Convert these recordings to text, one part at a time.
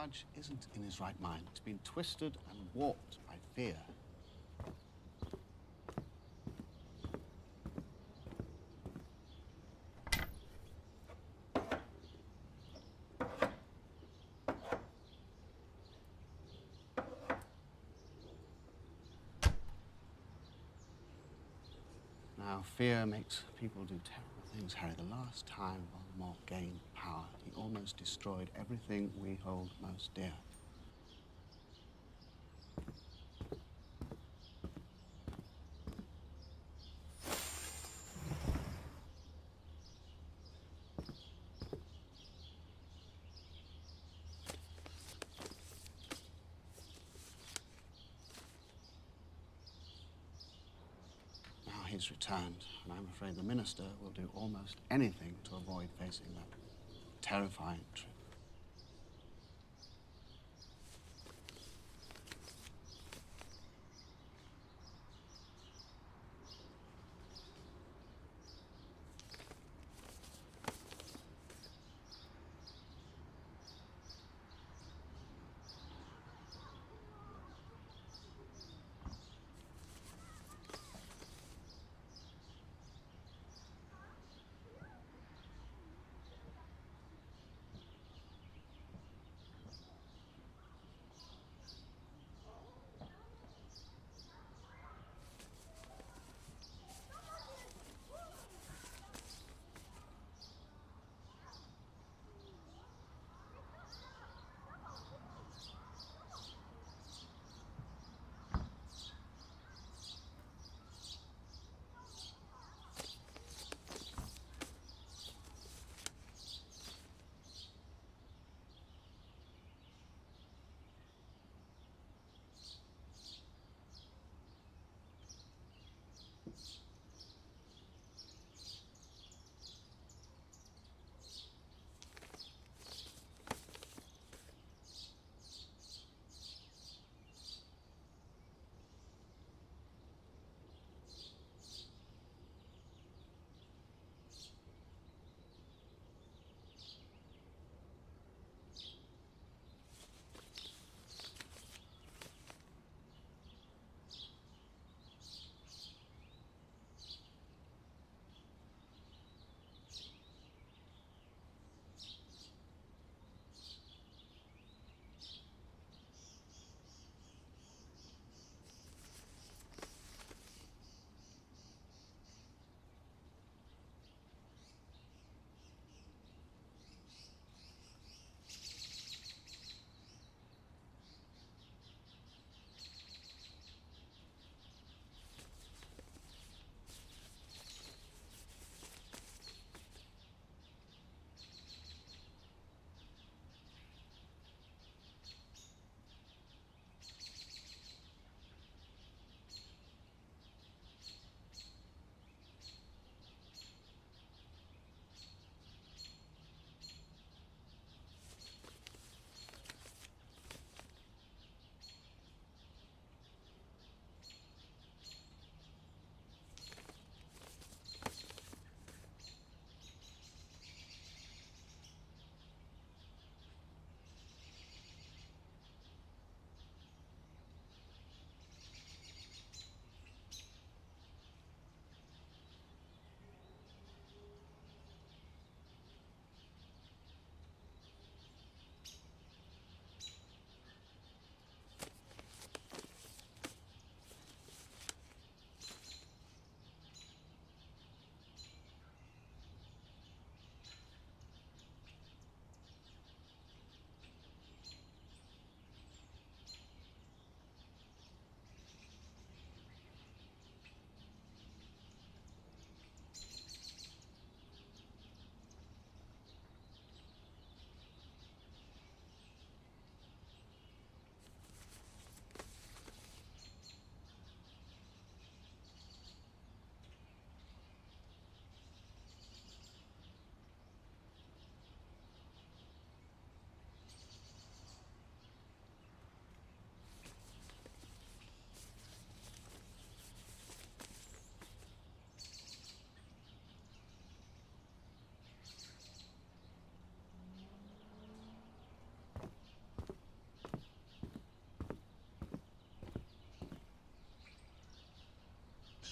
Fudge isn't in his right mind. He's been twisted and warped by fear. Now, fear makes people do terrible things, Harry. The last time Voldemort gained power, he almost destroyed everything we hold most dear. Now returned, and I'm afraid the minister will do almost anything to avoid facing that terrifying truth.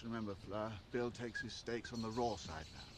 Remember, Fleur, Bill takes his steaks on the raw side now.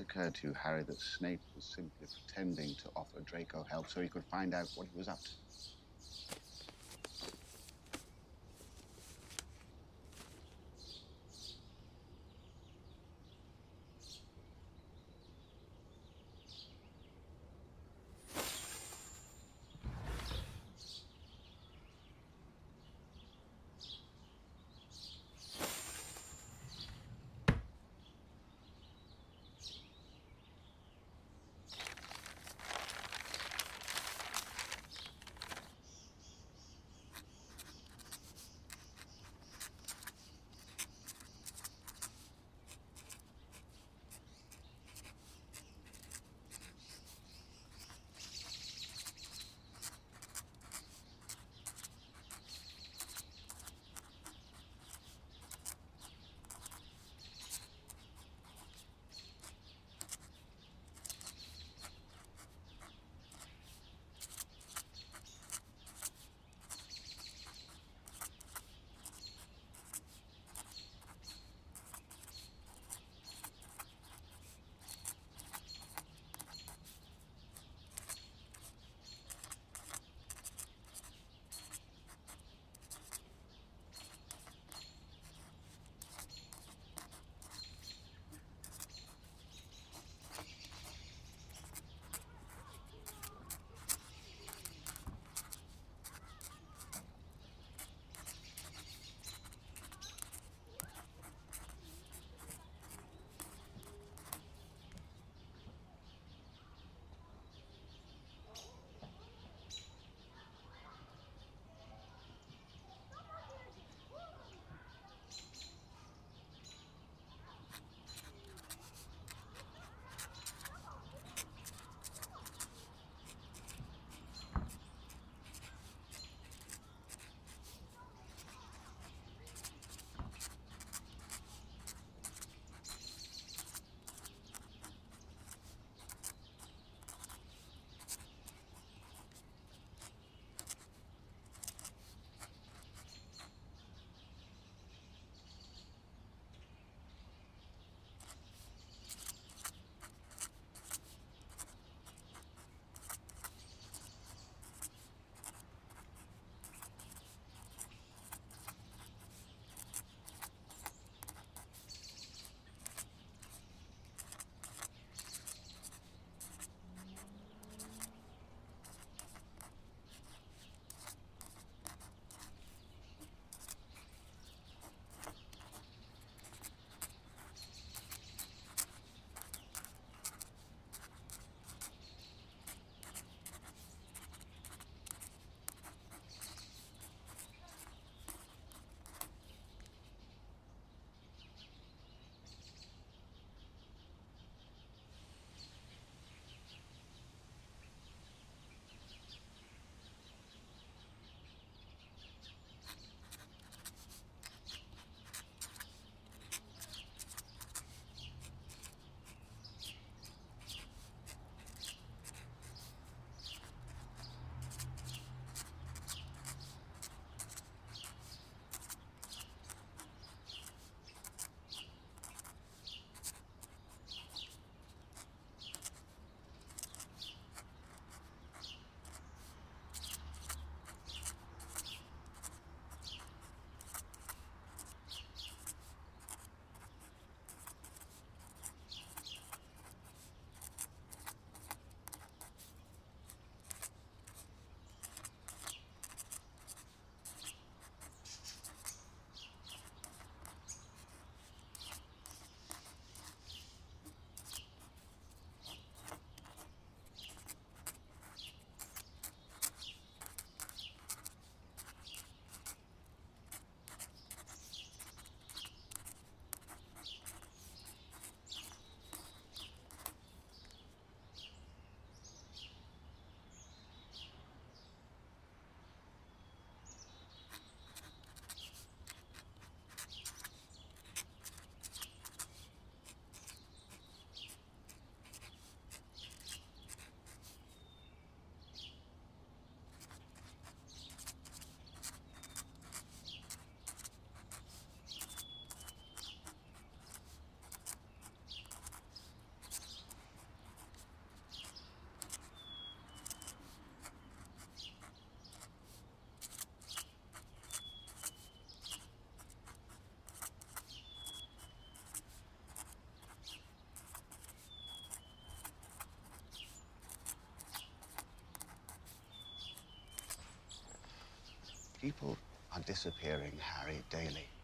It occurred to Harry, that Snape was simply pretending to offer Draco help so he could find out what he was up to? People are disappearing, Harry, daily.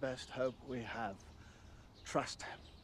Best hope we have. Trust him.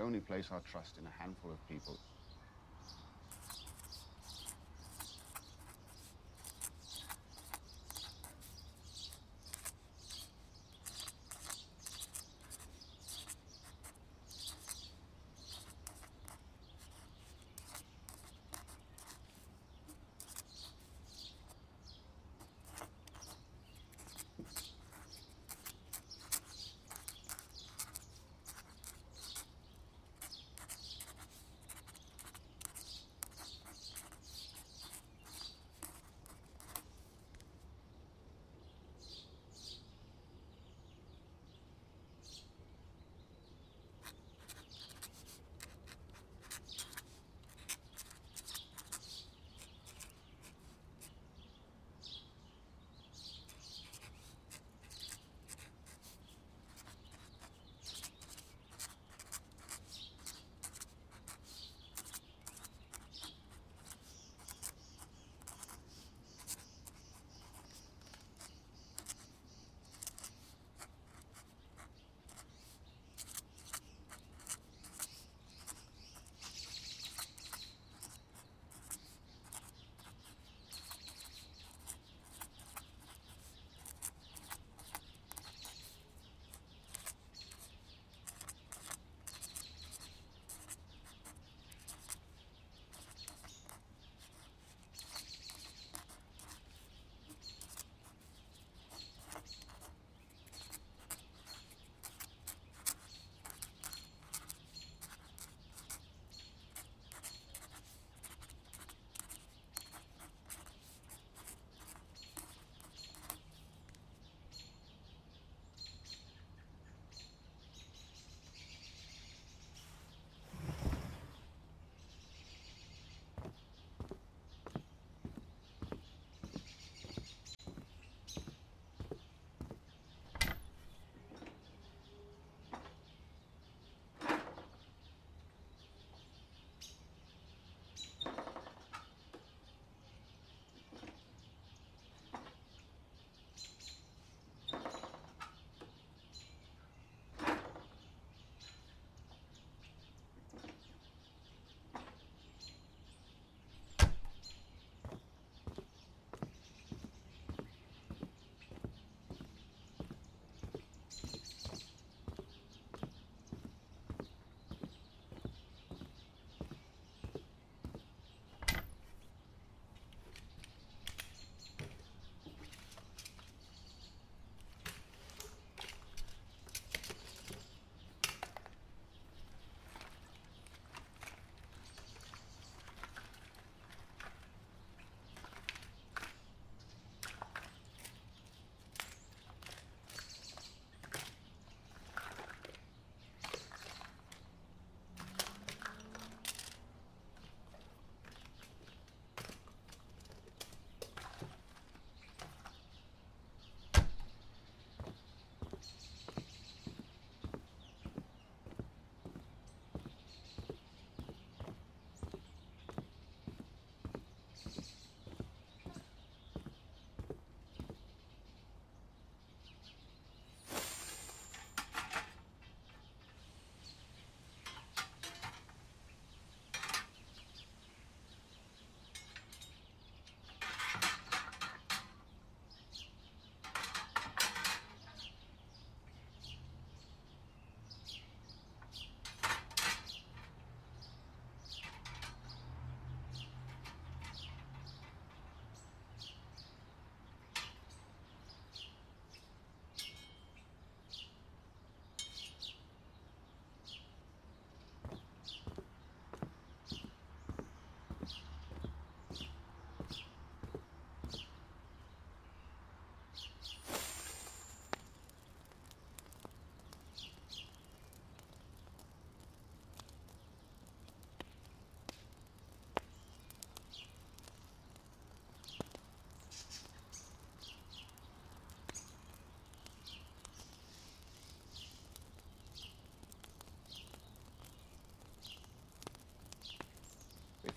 Only place our trust in a handful of people.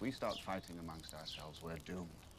We start fighting amongst ourselves, we're doomed.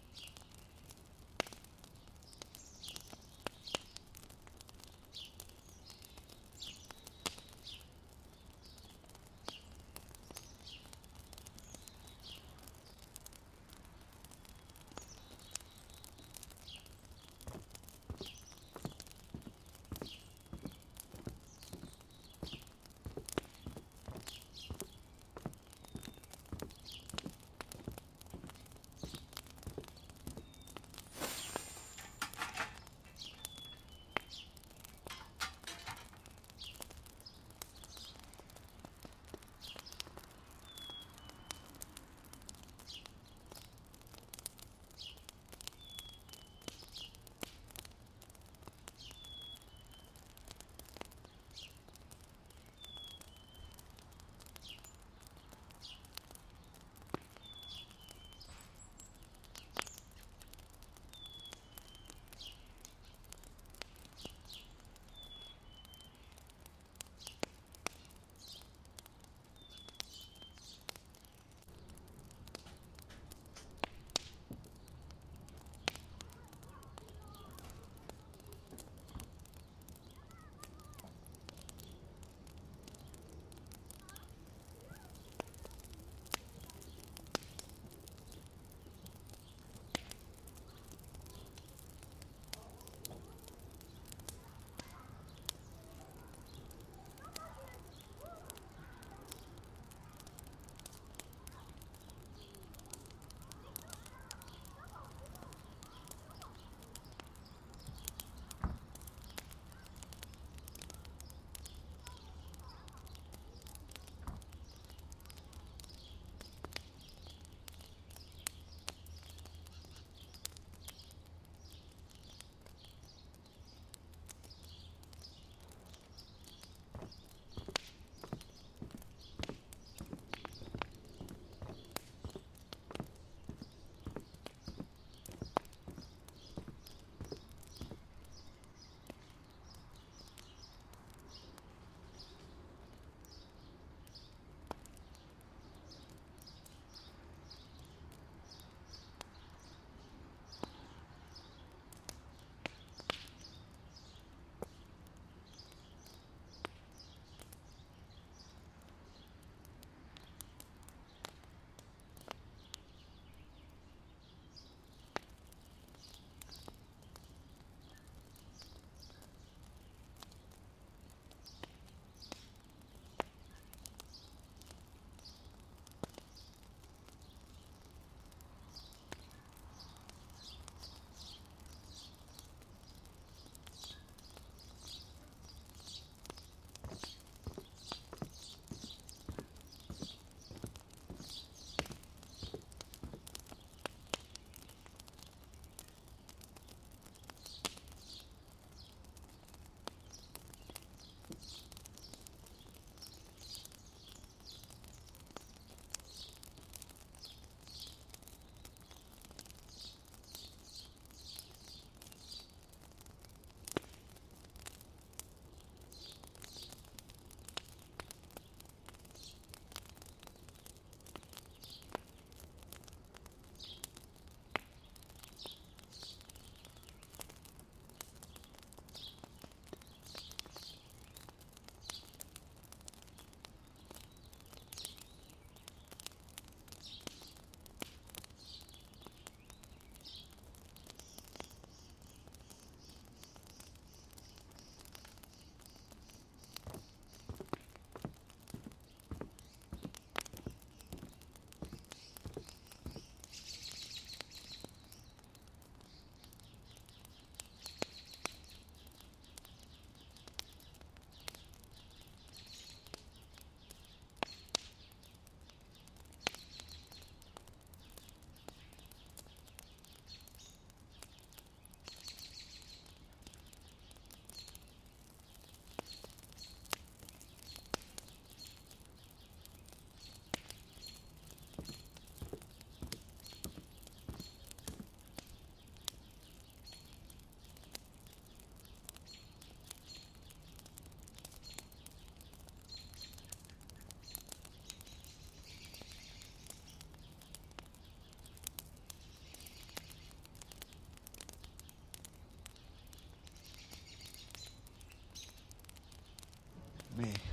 me.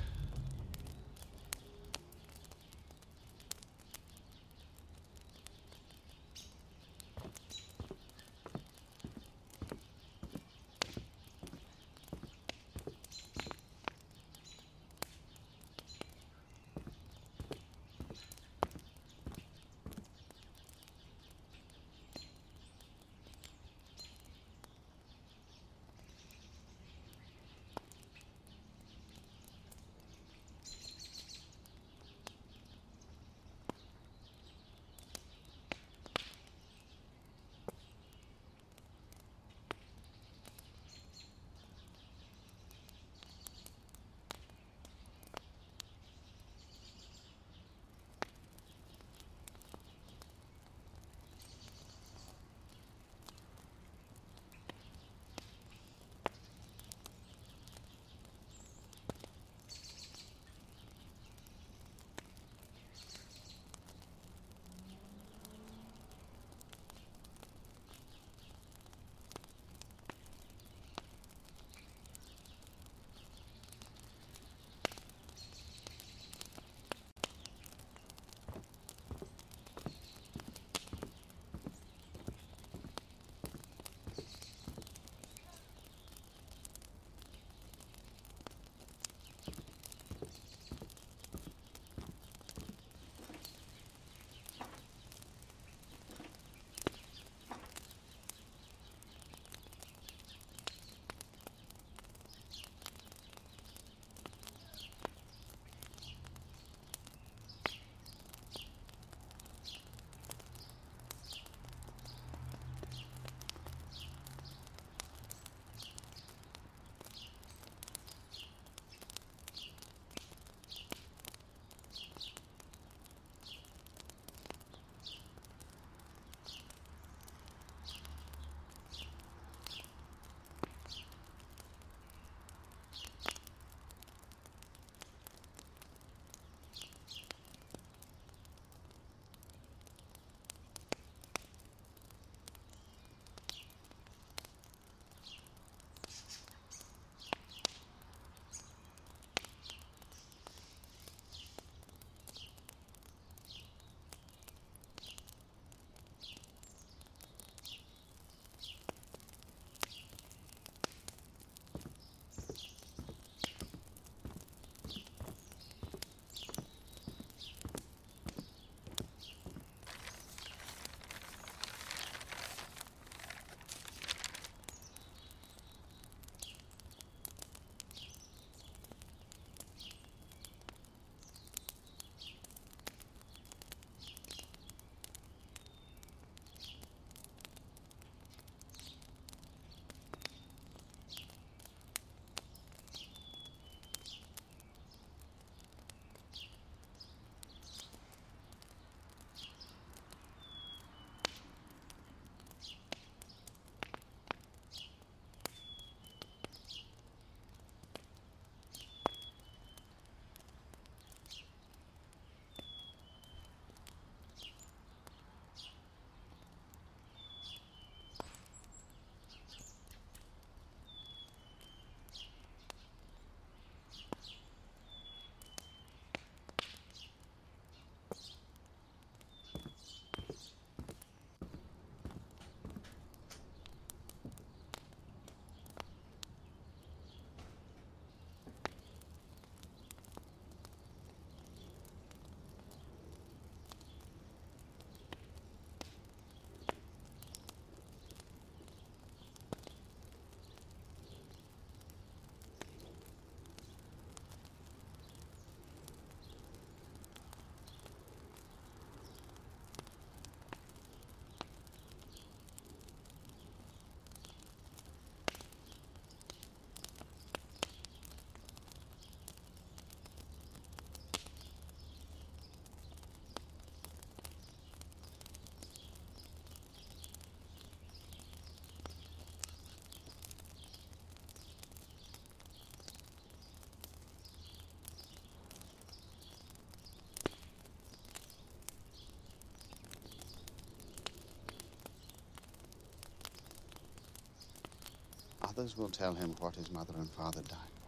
Others will tell him what his mother and father died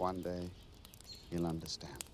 One day, you'll understand.